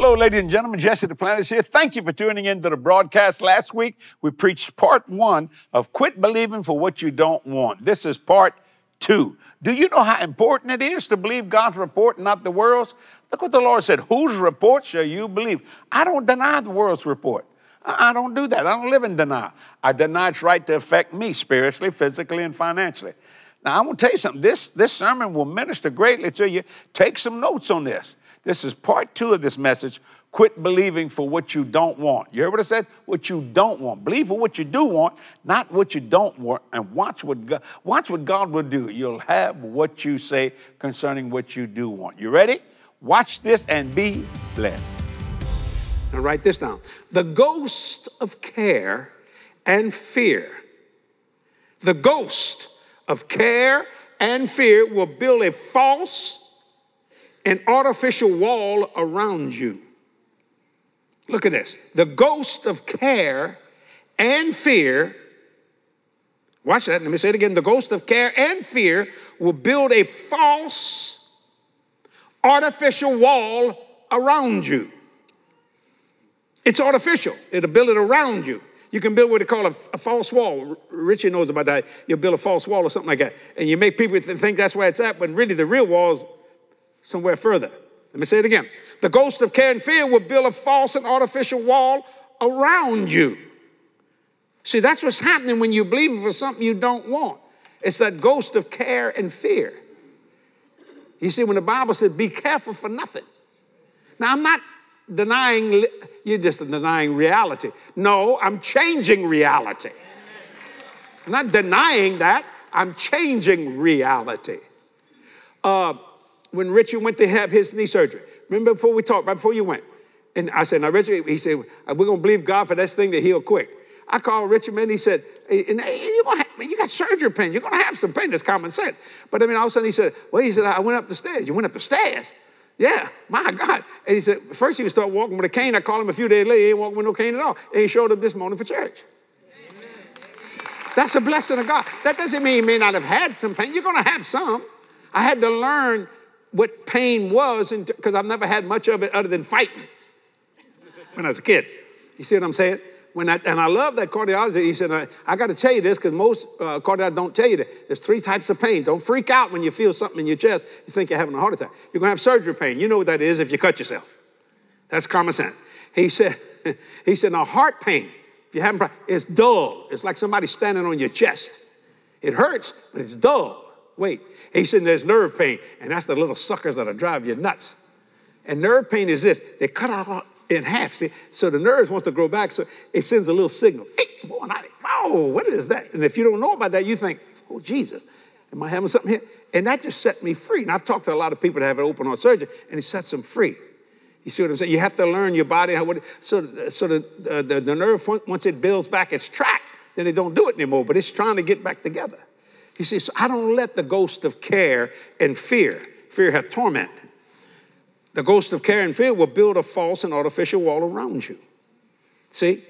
Hello, ladies and gentlemen. Jesse Duplantis is here. Thank you for tuning in to the broadcast. Last week, we preached part one of Quit Believing for What You Don't Want. This is part two. Do you know how important it is to believe God's report, not the world's? Look what the Lord said Whose report shall you believe? I don't deny the world's report. I don't do that. I don't live in denial. I deny its right to affect me spiritually, physically, and financially. Now, I want to tell you something. This, this sermon will minister greatly to you. Take some notes on this. This is part two of this message. Quit believing for what you don't want. You hear what I said? What you don't want. Believe for what you do want, not what you don't want. And watch what God, watch what God will do. You'll have what you say concerning what you do want. You ready? Watch this and be blessed. Now write this down. The ghost of care and fear. The ghost of care and fear will build a false an artificial wall around you. Look at this. The ghost of care and fear, watch that, let me say it again. The ghost of care and fear will build a false artificial wall around you. It's artificial, it'll build it around you. You can build what they call a, a, false wall. Richie knows about that. You build a false wall or something like that. And you make people think that's where it's at, but really the real wall is somewhere further. Let me say it again. The ghost of care and fear will build a false and artificial wall around you. See, that's what's happening when you believe for something you don't want. It's that ghost of care and fear. You see, when the Bible says, be careful for nothing. Now, I'm not denying, you're just denying reality. No, I'm changing reality. I'm not denying that, I'm changing reality. Uh, when Richard went to have his knee surgery. Remember before we talked, right before you went. And I said, now Richard, he said, uh, we're going to believe God for this thing to heal quick. I called Richard, man, he said, and you're gonna have, you got surgery pain. You're going to have some pain. That's common sense. But I mean, all of a sudden he said, well, he said, I went up the stairs. You went up the stairs? Yeah, my God. And he said, first he would start walking with a cane. I called him a few days later. He ain't walking with no cane at all. And he showed up this morning for church. Amen. That's a blessing of God. That doesn't mean he may not have had some pain. You're going to have some. I had to learn what pain was because I've never had much of it other than fighting when I was a kid. You see what I'm saying? When I, and I love that cardiologist. He said, I, I got to tell you this because most uh, cardiologists don't tell you that. There's three types of pain. Don't freak out when you feel something in your chest. You think you're having a heart attack. You're going to have surgery pain. You know what that is if you cut yourself. That's common sense. He said, he said, now heart pain, if you haven't, it's dull. It's like somebody standing on your chest. It hurts, but it's dull. Wait, he said there's nerve pain, and that's the little suckers that'll drive you nuts. And nerve pain is this they cut out in half. See? So the nerves wants to grow back, so it sends a little signal. Hey, boy, I, oh, what is that? And if you don't know about that, you think, oh, Jesus, am I having something here? And that just set me free. And I've talked to a lot of people that have an open heart surgery, and it sets them free. You see what I'm saying? You have to learn your body how. So, so the, the the nerve once it builds back its track, then they don't do it anymore. But it's trying to get back together. He says, I don't let the ghost of care and fear, fear hath torment. The ghost of care and fear will build a false and artificial wall around you. See,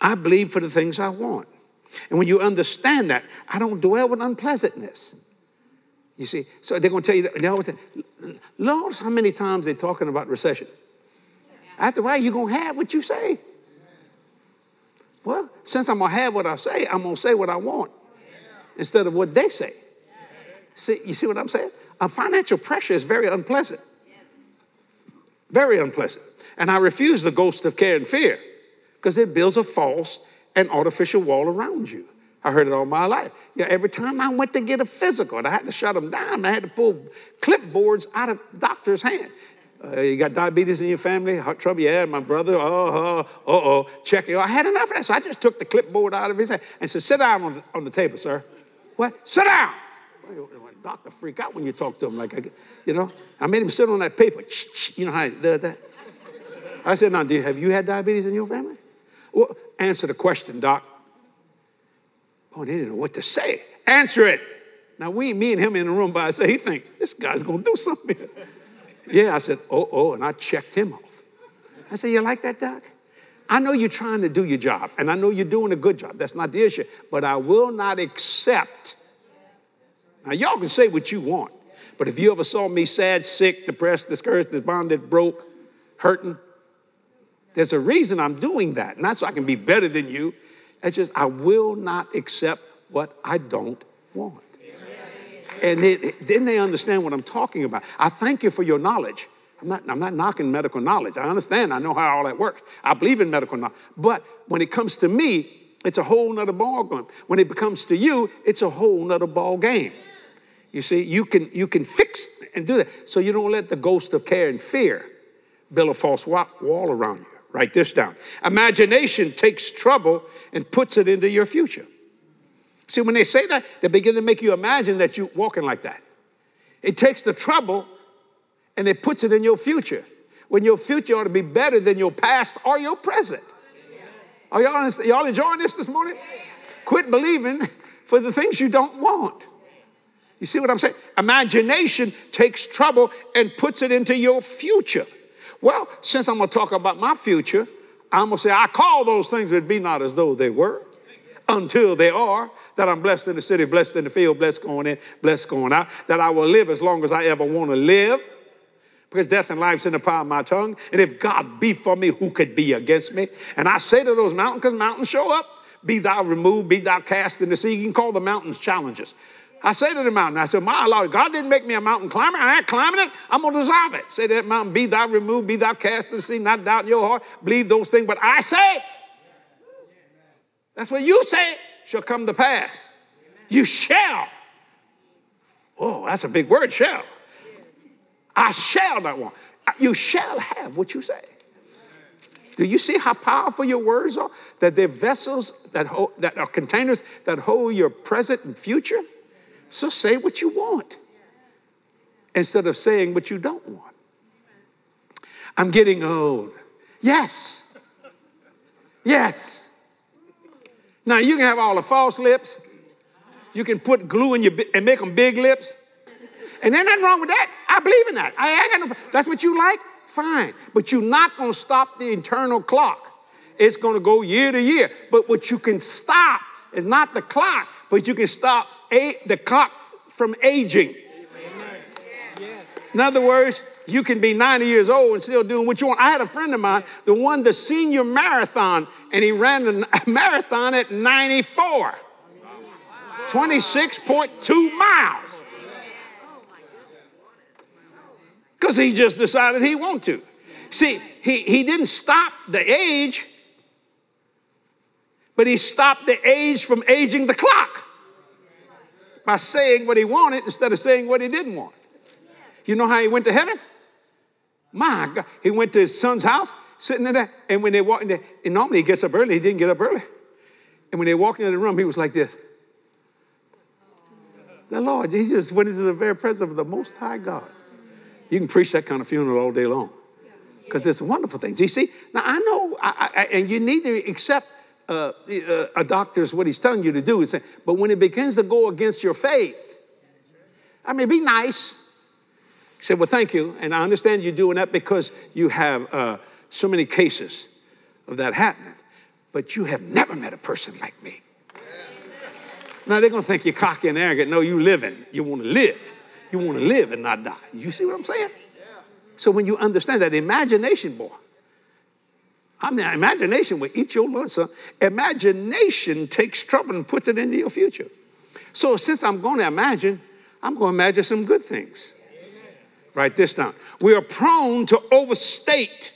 I believe for the things I want. And when you understand that, I don't dwell with unpleasantness. You see, so they're going to tell you, they always Lord, how many times they're talking about recession? After a while, you're going to have what you say. Well, since I'm going to have what I say, I'm going to say what I want instead of what they say. See, you see what I'm saying? A financial pressure is very unpleasant. Very unpleasant. And I refuse the ghost of care and fear because it builds a false and artificial wall around you. I heard it all my life. Yeah, every time I went to get a physical and I had to shut them down, I had to pull clipboards out of doctor's hand. Uh, you got diabetes in your family, heart trouble? Yeah, my brother. Oh, uh oh. Check it. I had enough of that. So I just took the clipboard out of his hand and said, Sit down on the, on the table, sir. What? Sit down. Doctor freak out when you talk to him like, you know. I made him sit on that paper. You know how he does that? I said, now, have you had diabetes in your family? Well, answer the question, doc. Oh, they didn't know what to say. Answer it. Now, we, me and him in the room by ourselves, he think, this guy's going to do something. yeah, I said, oh, oh, and I checked him off. I said, you like that, doc? I know you're trying to do your job, and I know you're doing a good job. That's not the issue. But I will not accept. Now, y'all can say what you want, but if you ever saw me sad, sick, depressed, discouraged, despondent, broke, hurting, There's a reason I'm doing that, not so I can be better than you. It's just I will not accept what I don't want. And then they understand what I'm talking about. I thank you for your knowledge. I'm not, I'm not knocking medical knowledge. I understand. I know how all that works. I believe in medical knowledge. But when it comes to me, it's a whole nother ball game. When it comes to you, it's a whole nother ball game. You see, you can, you can fix and do that. So you don't let the ghost of care and fear build a false wall around you. Write this down. Imagination takes trouble and puts it into your future. See, when they say that, they begin to make you imagine that you're walking like that. It takes the trouble and it puts it in your future. When your future ought to be better than your past or your present. Are y'all, y'all enjoying this this morning? Quit believing for the things you don't want. You see what I'm saying? Imagination takes trouble and puts it into your future. Well, since I'm going to talk about my future, I'm going to say, I call those things that be not as though they were until they are, that I'm blessed in the city, blessed in the field, blessed going in, blessed going out, that I will live as long as I ever want to live. Because death and life's in the power of my tongue. And if God be for me, who could be against me? And I say to those mountains, because mountains show up, be thou removed, be thou cast in the sea. You can call the mountains challenges. I say to the mountain, I said, My Lord, God didn't make me a mountain climber. I ain't climbing it. I'm going to dissolve it. Say to that mountain, Be thou removed, be thou cast in the sea, not doubt in your heart. Believe those things. But I say, that's what you say shall come to pass. You shall. Oh, that's a big word, shall. I shall not want. You shall have what you say. Do you see how powerful your words are? That they're vessels that, hold, that are containers that hold your present and future? So say what you want instead of saying what you don't want. I'm getting old. Yes. Yes. Now you can have all the false lips. You can put glue in your and make them big lips. And there's nothing wrong with that. I believe in that. I, I got no, that's what you like, fine. But you're not going to stop the internal clock. It's going to go year to year. But what you can stop is not the clock, but you can stop a, the clock from aging. In other words, you can be 90 years old and still doing what you want. I had a friend of mine that won the senior marathon, and he ran a marathon at 94, 26.2 miles. Because he just decided he wanted to. See, he, he didn't stop the age, but he stopped the age from aging the clock by saying what he wanted instead of saying what he didn't want. You know how he went to heaven? My God, he went to his son's house, sitting in there, and when they walked in there, and normally he gets up early, he didn't get up early. And when they walked into the room, he was like this. The Lord, he just went into the very presence of the Most High God. You can preach that kind of funeral all day long because it's wonderful things. You see, now I know, I, I, and you need to accept uh, uh, a doctor's what he's telling you to do. Say, but when it begins to go against your faith, I mean, be nice. He said, Well, thank you. And I understand you're doing that because you have uh, so many cases of that happening. But you have never met a person like me. Now they're gonna think you're cocky and arrogant. No, you living. You want to live. You want to live and not die. You see what I'm saying? So when you understand that imagination, boy, I mean, imagination will eat your lunch, son. Imagination takes trouble and puts it into your future. So since I'm going to imagine, I'm going to imagine some good things. Amen. Write this down. We are prone to overstate.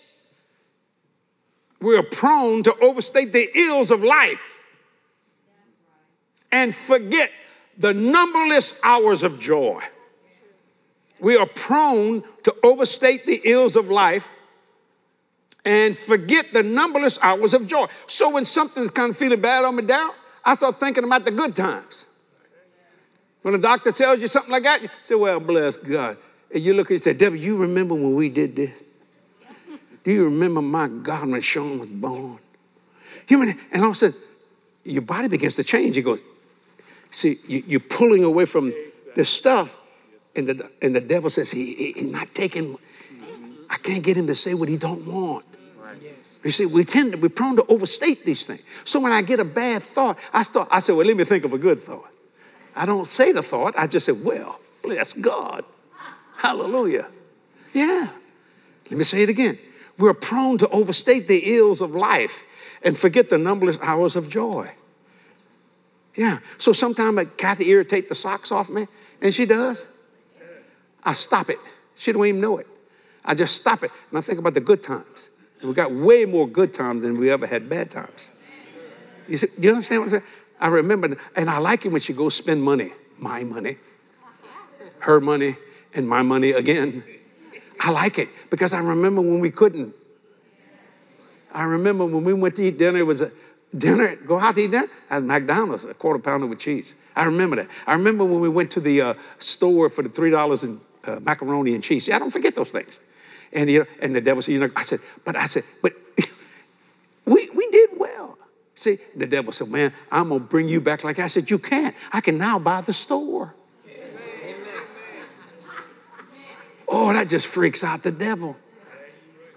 We are prone to overstate the ills of life and forget the numberless hours of joy. We are prone to overstate the ills of life and forget the numberless hours of joy. So when something's kind of feeling bad on me down, I start thinking about the good times. When a doctor tells you something like that, you say, Well, bless God. And you look and you say, Debbie, you remember when we did this? Do you remember my God when Sean was born? You and all of a sudden, your body begins to change. You goes, see, you, are pulling away from the stuff, and the, and the devil says, he, he, he's not taking, I can't get him to say what he don't want. You see, we tend to, we're prone to overstate these things. So when I get a bad thought, I start, I say, well, let me think of a good thought. I don't say the thought, I just say, well, bless God. Hallelujah. Yeah. Let me say it again. We're prone to overstate the ills of life and forget the numberless hours of joy. Yeah. So sometimes Cathy irritate the socks off me, and she does. I stop it. She don't even know it. I just stop it, and I think about the good times. And we got way more good times than we ever had bad times. You, see, do you understand what I'm saying? I remember, and I like it when she goes spend money, my money, her money, and my money again. I like it because I remember when we couldn't. I remember when we went to eat dinner, it was a dinner, go out to eat dinner at McDonald's, a quarter pounder with cheese. I remember that. I remember when we went to the uh, store for the $3 in uh, macaroni and cheese. See, I don't forget those things. And, you know, and the devil said, you know, I said, but I said, but we, we did well. See, the devil said, man, I'm going to bring you back like I said, you can't. I can now buy the store. Oh, that just freaks out the devil.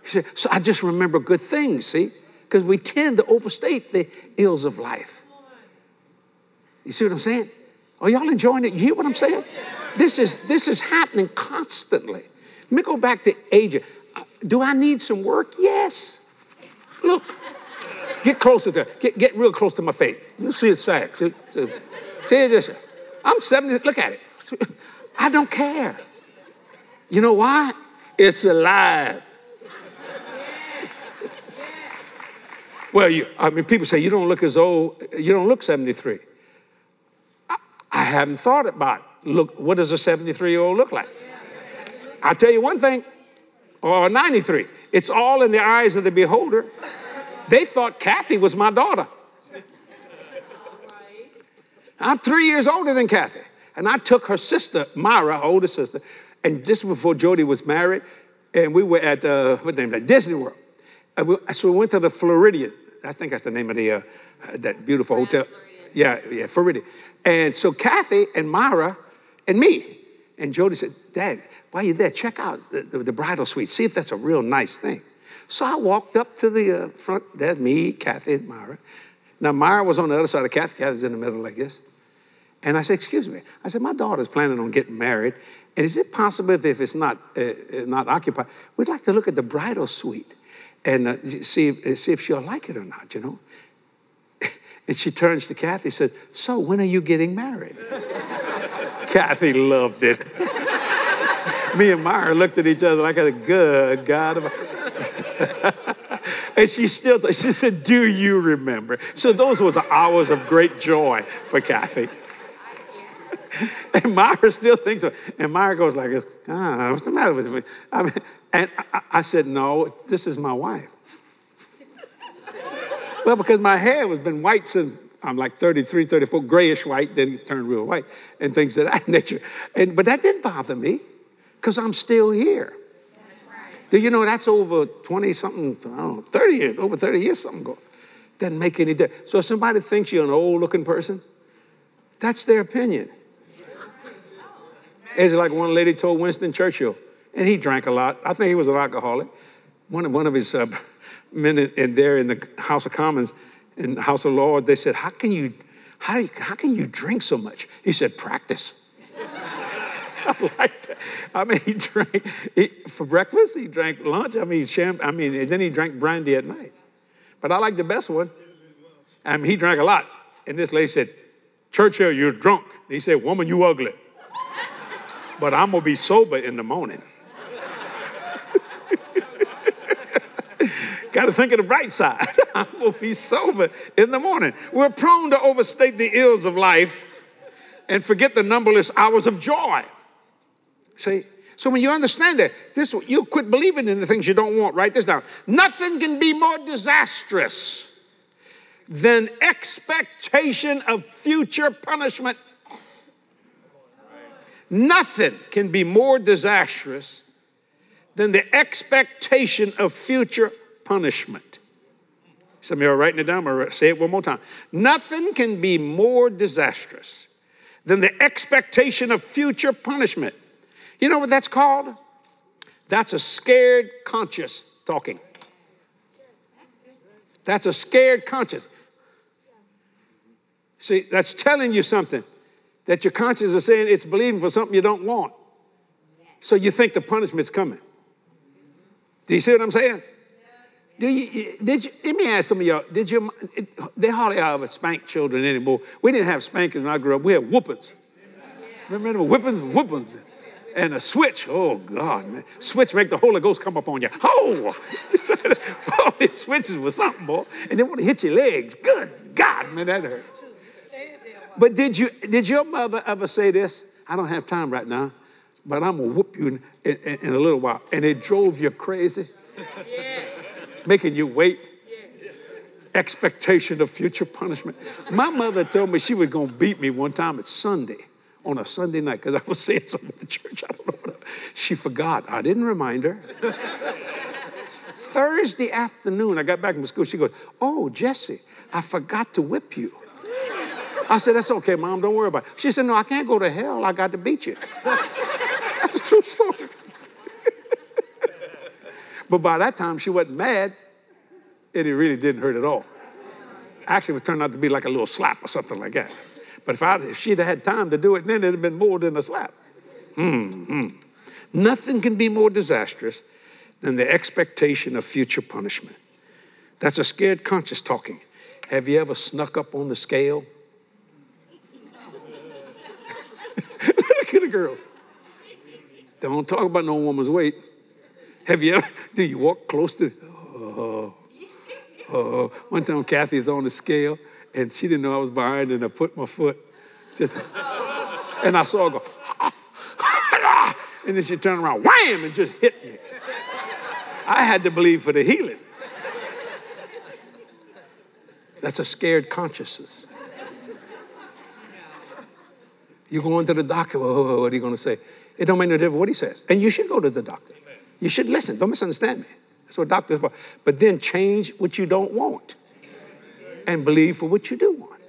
Said, so I just remember good things, see? Because we tend to overstate the ills of life. You see what I'm saying? Are y'all enjoying it? You hear what I'm saying? This is this is happening constantly. Let me go back to Asia. Do I need some work? Yes. Look, get closer to get, get real close to my face. You see it sad. See, see, see this. I'm 70. Look at it. I don't care. You know why? It's alive. Well, you, I mean, people say you don't look as old, you don't look 73. I, I haven't thought about look, what does a 73 year old look like? I'll tell you one thing, or 93, it's all in the eyes of the beholder. They thought Cathy was my daughter. I'm three years older than Cathy. And I took her sister, Myra, her older sister, and just before Jody was married, and we were at, uh, what name, that Disney World. And we, so we went to the Floridian. I think that's the name of the uh, that beautiful hotel. Yeah, yeah, Floridian. And so Cathy and Myra and me and Jody said, Dad, while you're there, check out the, the, the, bridal suite. See if that's a real nice thing. So I walked up to the uh, front. There's me, Cathy, and Myra. Now Myra was on the other side of Cathy. Cathy's in the middle like this. And I said, "Excuse me." I said, "My daughter's planning on getting married, and is it possible if, if it's not uh, uh not occupied, we'd like to look at the bridal suite?" and uh, see, if, see if she'll like it or not, you know. And she turns to Cathy and said, So when are you getting married? Cathy loved it. Me and Myra looked at each other like a good God. and she still, she said, Do you remember? So those was hours of great joy for Cathy. and Myra still thinks of it. And Myra goes like this, God, what's the matter with me? I mean, and I, I said, no, this is my wife. well, because my hair has been white since I'm like 33, 34, grayish white, then it turned real white, and things of that nature. And, but that didn't bother me because I'm still here. Do you know that's over 20 something, I don't know, 30 years, over 30 years something ago. Doesn't make any difference. So if somebody thinks you're an old looking person, that's their opinion. It's like one lady told Winston Churchill, and he drank a lot. I think he was an alcoholic. One of, one of his uh, men in, in, there in the House of Commons, in the House of Lord, they said, how can you, how, how can you drink so much? He said, practice. I like that. I mean, he drank he, for breakfast, he drank lunch, I mean, champ, I mean, and then he drank brandy at night. But I like the best one. I mean, he drank a lot. And this lady said, Churchill, you're drunk. And he said, Woman, you ugly but I'm gonna be sober in the morning. Got to think of the bright side. I'm gonna be sober in the morning. We're prone to overstate the ills of life and forget the numberless hours of joy. See? So when you understand that, this you quit believing in the things you don't want. Write this down. Nothing can be more disastrous than expectation of future punishment Nothing can be more disastrous than the expectation of future punishment. Some of you are writing it down, or say it one more time. Nothing can be more disastrous than the expectation of future punishment. You know what that's called? That's a scared conscience talking. That's a scared conscience. See, that's telling you something that your conscience is saying it's believing for something you don't want. So you think the punishment's coming. Do you see what I'm saying? Do you, did you, let me ask some of y'all, did you, they hardly ever spank children anymore. We didn't have spankings when I grew up. We had whoopings. Remember whippings, whoopings. And a switch, oh God, man. Switch make the Holy Ghost come up on you. Oh! oh switches was something, boy. And they want to hit your legs. Good God, man, that hurt. But did you did your mother ever say this? I don't have time right now, but I'm gonna whoop you in, in, in a little while. And it drove you crazy, yeah. Making you wait. Expectation of future punishment. My mother told me she was gonna beat me one time at Sunday, on a Sunday night, because I was saying something at the church. I don't know what. She forgot. I didn't remind her. Thursday afternoon, I got back from school. She goes, "Oh, Jesse, I forgot to whip you." I said, That's okay, mom, don't worry about it. She said, No, I can't go to hell. I got to beat you. That's a true story. But by that time, she wasn't mad, and it really didn't hurt at all. Actually, it turned out to be like a little slap or something like that. But if, I, if she'd had time to do it, then it'd have been more than a slap. Mm-hmm. Nothing can be more disastrous than the expectation of future punishment. That's a scared conscience talking. Have you ever snuck up on the scale Look at the girls. Don't talk about no woman's weight. Have you ever, do you walk close to, oh, oh. One time Cathy's on the scale and she didn't know I was behind and I put my foot, just, and I saw her go, and then she turned around, wham, and just hit me. I had to believe for the healing. That's a scared consciousness. You go into the doctor, what are you going to say? It don't make no difference what he says. And you should go to the doctor. You should listen. Don't misunderstand me. That's what doctors for. But then change what you don't want and believe for what you do want.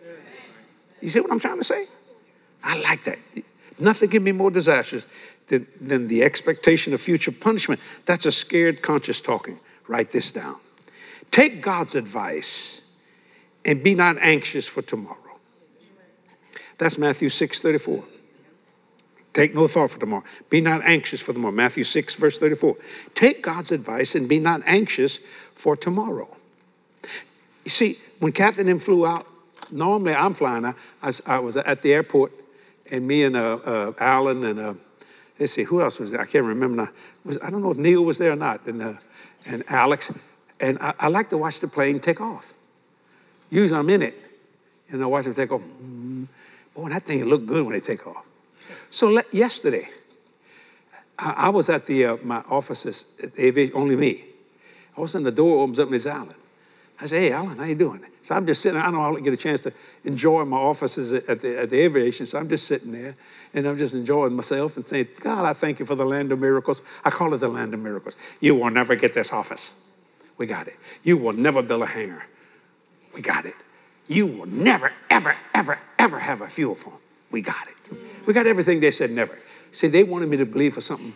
You see what I'm trying to say? I like that. Nothing can be more disastrous than, than the expectation of future punishment. That's a scared conscious talking. Write this down. Take God's advice and be not anxious for tomorrow. That's Matthew 6 34. Take no thought for tomorrow. Be not anxious for tomorrow. Matthew 6, verse 34. Take God's advice and be not anxious for tomorrow. You see, when Catherine and flew out, normally I'm flying out. I was, I was at the airport, and me and uh, uh, Alan and uh, let's see, who else was there? I can't remember now. Was, I don't know if Neil was there or not, and, uh, and Alex. And I, I, like to watch the plane take off. Usually I'm in it, and I watch them take off. Boy, that thing looked good when they take off. So yesterday, I, I, was at the uh, my offices, only me. All of a sudden, the door opens up and it's Alan. I say, hey, Alan, how you doing? So I'm just sitting, I don't know I'll get a chance to enjoy my offices at the, at the aviation, so I'm just sitting there and I'm just enjoying myself and saying, God, I thank you for the land of miracles. I call it the land of miracles. You will never get this office. We got it. You will never build a hangar. We got it you will never, ever, ever, ever have a fuel phone. We got it. We got everything they said never. See, they wanted me to believe for something,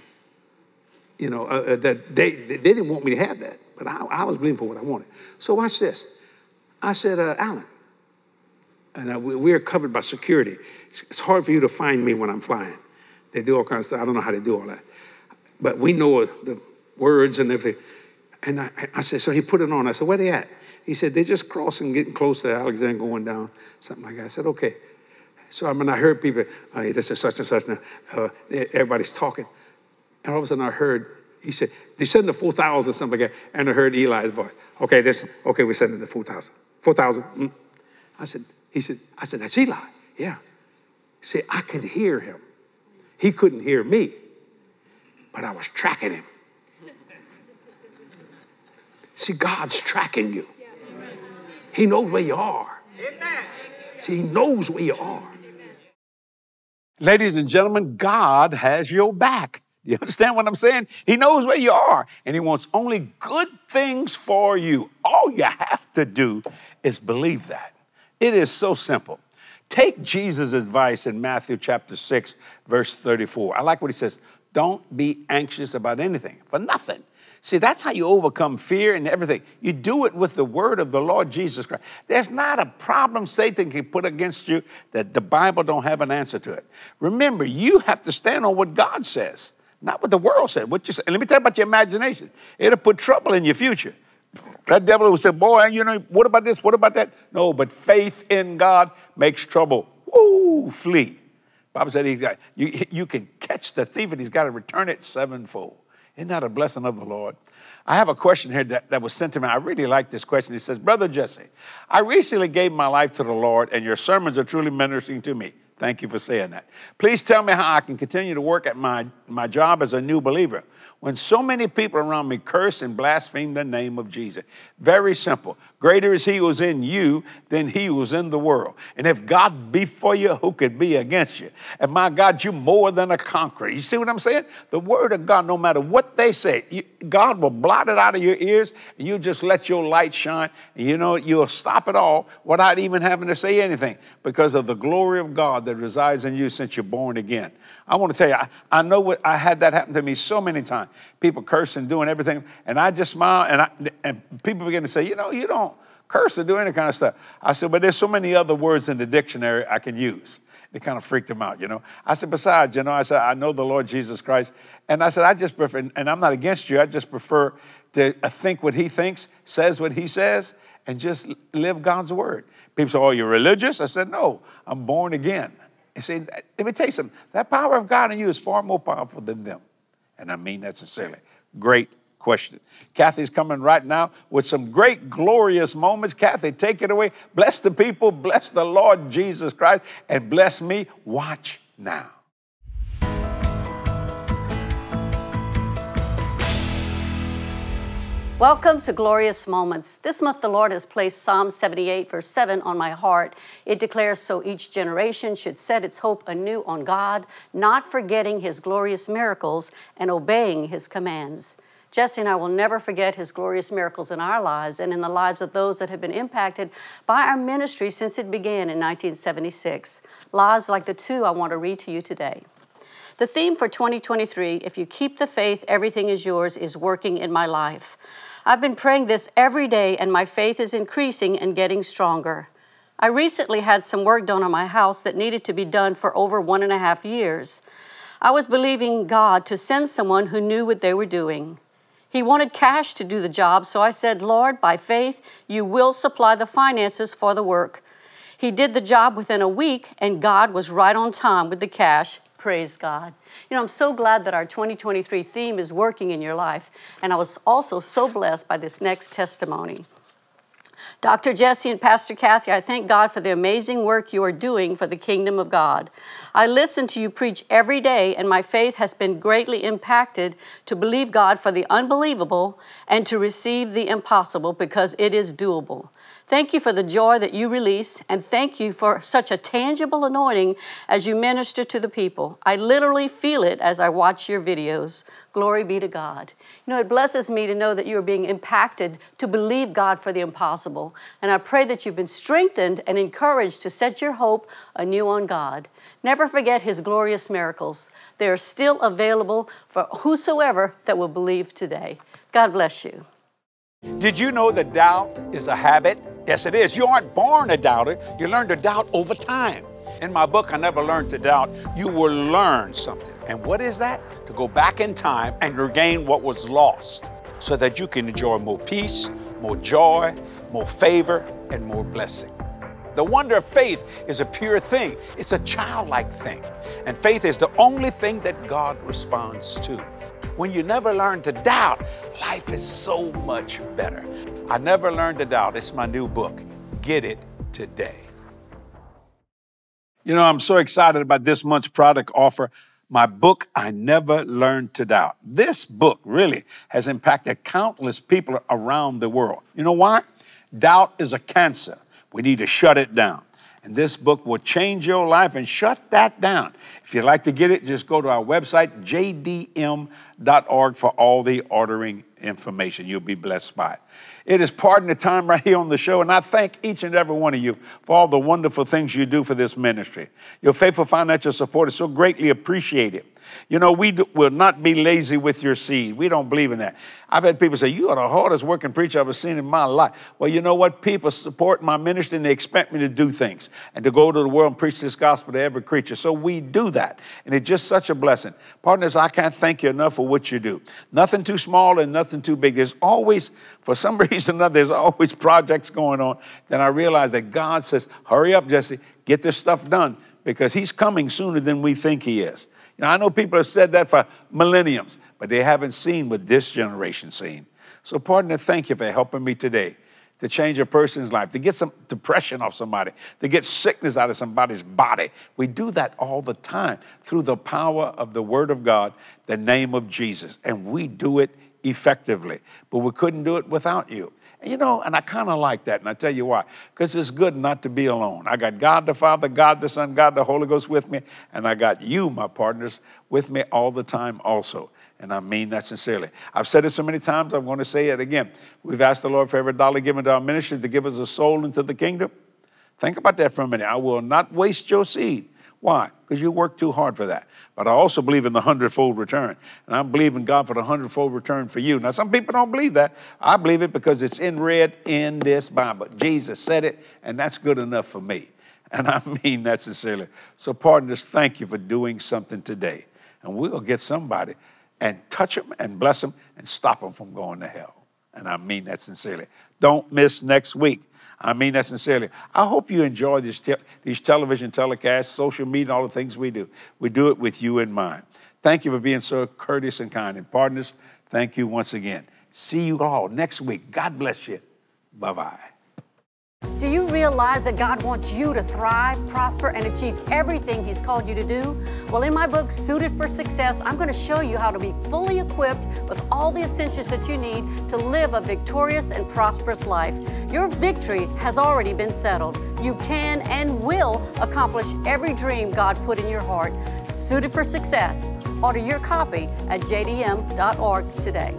you know, uh, uh that they, they didn't want me to have that, but I, I was believing for what I wanted. So watch this. I said, uh, Alan, and uh, we, are covered by security. It's, it's hard for you to find me when I'm flying. They do all kinds of stuff. I don't know how they do all that. But we know the words and everything. And I, I said, so he put it on. I said, where they at? He said, they're just crossing, getting close to Alexander, going down, something like that. I said, okay. So I mean, I heard people, oh, this is such and such. Now. Uh, everybody's talking. And all of a sudden I heard, he said, they send the 4,000, or something like that. And I heard Eli's voice. Okay, this, okay, we're sending the 4,000. 4,000. Mm. I said, he said, I said, that's Eli. Yeah. See, I could hear him. He couldn't hear me, but I was tracking him. See, God's tracking you. He knows where you are. See, He knows where you are. Ladies and gentlemen, God has your back. You understand what I'm saying? He knows where you are, and He wants only good things for you. All you have to do is believe that. It is so simple. Take Jesus' advice in Matthew chapter 6, verse 34. I like what he says. Don't be anxious about anything, for nothing. See, that's how you overcome fear and everything. You do it with the word of the Lord Jesus Christ. There's not a problem Satan can put against you that the Bible don't have an answer to it. Remember, you have to stand on what God says, not what the world said. What you say. And let me tell you about your imagination. It'll put trouble in your future. That devil will say, Boy, you know, what about this? What about that? No, but faith in God makes trouble. Woo, flee. Bible said he's got, you, you can catch the thief and he's got to return it sevenfold. Isn't that a blessing of the Lord? I have a question here that, that was sent to me. I really like this question. He says, Brother Jesse, I recently gave my life to the Lord, and your sermons are truly ministering to me. Thank you for saying that. Please tell me how I can continue to work at my, my job as a new believer when so many people around me curse and blaspheme the name of Jesus? Very simple. Greater is he who's in you than he who's in the world. And if God be for you, who could be against you? And my God, you're more than a conqueror. You see what I'm saying? The word of God, no matter what they say, you, God will blot it out of your ears and you just let your light shine. And you know, you'll stop it all without even having to say anything because of the glory of God that resides in you since you're born again. I want to tell you, I, I know what I had that happen to me so many times. People cursing, doing everything, and I just smile, and I, and people begin to say, you know, you don't curse or do any kind of stuff. I said, but there's so many other words in the dictionary I can use. It kind of freaked them out, you know. I said, besides, you know, I said, I know the Lord Jesus Christ, and I said, I just prefer, and I'm not against you. I just prefer to uh, think what He thinks, says what He says, and just live God's word. People say, oh, you're religious? I said, no, I'm born again. And say, let me tell you something. That power of God in you is far more powerful than them. And I mean that sincerely. Great question. Cathy's coming right now with some great, glorious moments. Cathy, take it away. Bless the people, bless the Lord Jesus Christ, and bless me. Watch now. Welcome to Glorious Moments. This month, the Lord has placed Psalm 78, verse 7 on my heart. It declares, So each generation should set its hope anew on God, not forgetting his glorious miracles and obeying his commands. Jesse and I will never forget his glorious miracles in our lives and in the lives of those that have been impacted by our ministry since it began in 1976. Lives like the two I want to read to you today. The theme for 2023, If You Keep the Faith, Everything is Yours, is working in my life. I've been praying this every day, and my faith is increasing and getting stronger. I recently had some work done on my house that needed to be done for over one and a half years. I was believing God to send someone who knew what they were doing. He wanted cash to do the job, so I said, Lord, by faith, you will supply the finances for the work. He did the job within a week, and God was right on time with the cash. Praise God. You know, I'm so glad that our 2023 theme is working in your life, and I was also so blessed by this next testimony. Dr. Jesse and Pastor Cathy, I thank God for the amazing work you are doing for the kingdom of God. I listen to you preach every day, and my faith has been greatly impacted to believe God for the unbelievable and to receive the impossible because it is doable. Thank you for the joy that you release, and thank you for such a tangible anointing as you minister to the people. I literally feel it as I watch your videos. Glory be to God. You know, it blesses me to know that you are being impacted to believe God for the impossible. And I pray that you've been strengthened and encouraged to set your hope anew on God. Never forget His glorious miracles. They are still available for whosoever that will believe today. God bless you. Did you know that doubt is a habit? Yes, it is. You aren't born a doubter, you learn to doubt over time. In my book, I Never Learned to Doubt, you will learn something. And what is that? To go back in time and regain what was lost so that you can enjoy more peace, more joy, more favor, and more blessing. The wonder of faith is a pure thing, it's a childlike thing. And faith is the only thing that God responds to. When you never learn to doubt, life is so much better. I never learned to doubt. It's my new book. Get it today. You know, I'm so excited about this month's product offer. My book, I Never Learned to Doubt. This book really has impacted countless people around the world. You know why? Doubt is a cancer. We need to shut it down. And this book will change your life and shut that down. If you'd like to get it, just go to our website, jdm.org, for all the ordering information. You'll be blessed by it. It is partner time right here on the show, and I thank each and every one of you for all the wonderful things you do for this ministry. Your faithful financial support is so greatly appreciated. You know, we do, will not be lazy with your seed. We don't believe in that. I've had people say, You are the hardest working preacher I've ever seen in my life. Well, you know what? People support my ministry and they expect me to do things and to go to the world and preach this gospel to every creature. So we do that. And it's just such a blessing. Partners, I can't thank you enough for what you do. Nothing too small and nothing too big. There's always, for some reason, reason or another, there's always projects going on. Then I realize that God says, hurry up, Jesse, get this stuff done because he's coming sooner than we think he is. You know, I know people have said that for millenniums, but they haven't seen what this generation seen. So, partner, thank you for helping me today to change a person's life, to get some depression off somebody, to get sickness out of somebody's body. We do that all the time through the power of the Word of God, the name of Jesus, and we do it effectively. But we couldn't do it without you. You know, and I kind of like that, and I tell you why. Because it's good not to be alone. I got God the Father, God the Son, God the Holy Ghost with me, and I got you, my partners, with me all the time also. And I mean that sincerely. I've said it so many times, I'm going to say it again. We've asked the Lord for every dollar given to our ministry to give us a soul into the kingdom. Think about that for a minute. I will not waste your seed. Why? Because you work too hard for that. But I also believe in the hundredfold return. And I'm believing God for the hundredfold return for you. Now, some people don't believe that. I believe it because it's in red in this Bible. Jesus said it, and that's good enough for me. And I mean that sincerely. So, partners, thank you for doing something today. And we'll get somebody and touch them and bless them and stop them from going to hell. And I mean that sincerely. Don't miss next week. I mean that sincerely. I hope you enjoy these, te- these television telecasts, social media, all the things we do. We do it with you in mind. Thank you for being so courteous and kind. And partners, thank you once again. See you all next week. God bless you. Bye bye. Do you realize that God wants you to thrive, prosper, and achieve everything He's called you to do? Well, in my book, Suited for Success, I'm going to show you how to be fully equipped with all the essentials that you need to live a victorious and prosperous life. Your victory has already been settled. You can and will accomplish every dream God put in your heart. Suited for Success. Order your copy at jdm.org today.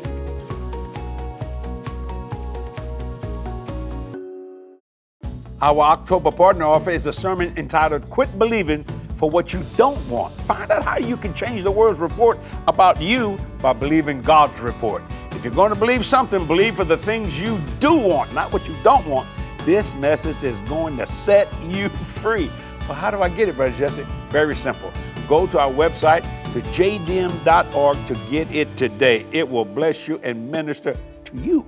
Our October partner offer is a sermon entitled Quit Believing for What You Don't Want. Find out how you can change the world's report about you by believing God's report. If you're going to believe something, believe for the things you do want, not what you don't want. This message is going to set you free. Well, how do I get it, Brother Jesse? Very simple. Go to our website to jdm.org to get it today. It will bless you and minister to you.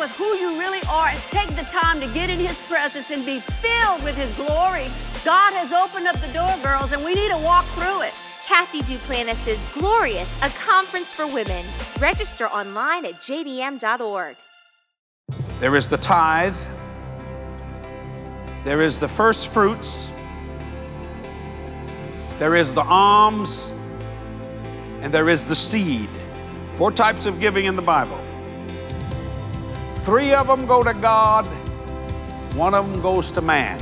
With who you really are and take the time to get in His presence and be filled with His glory. God has opened up the door, girls, and we need to walk through it. Cathy Duplantis is Glorious, a conference for women. Register online at jdm.org. There is the tithe, there is the first fruits, there is the alms, and there is the seed. Four types of giving in the Bible. Three of them go to God, one of them goes to man.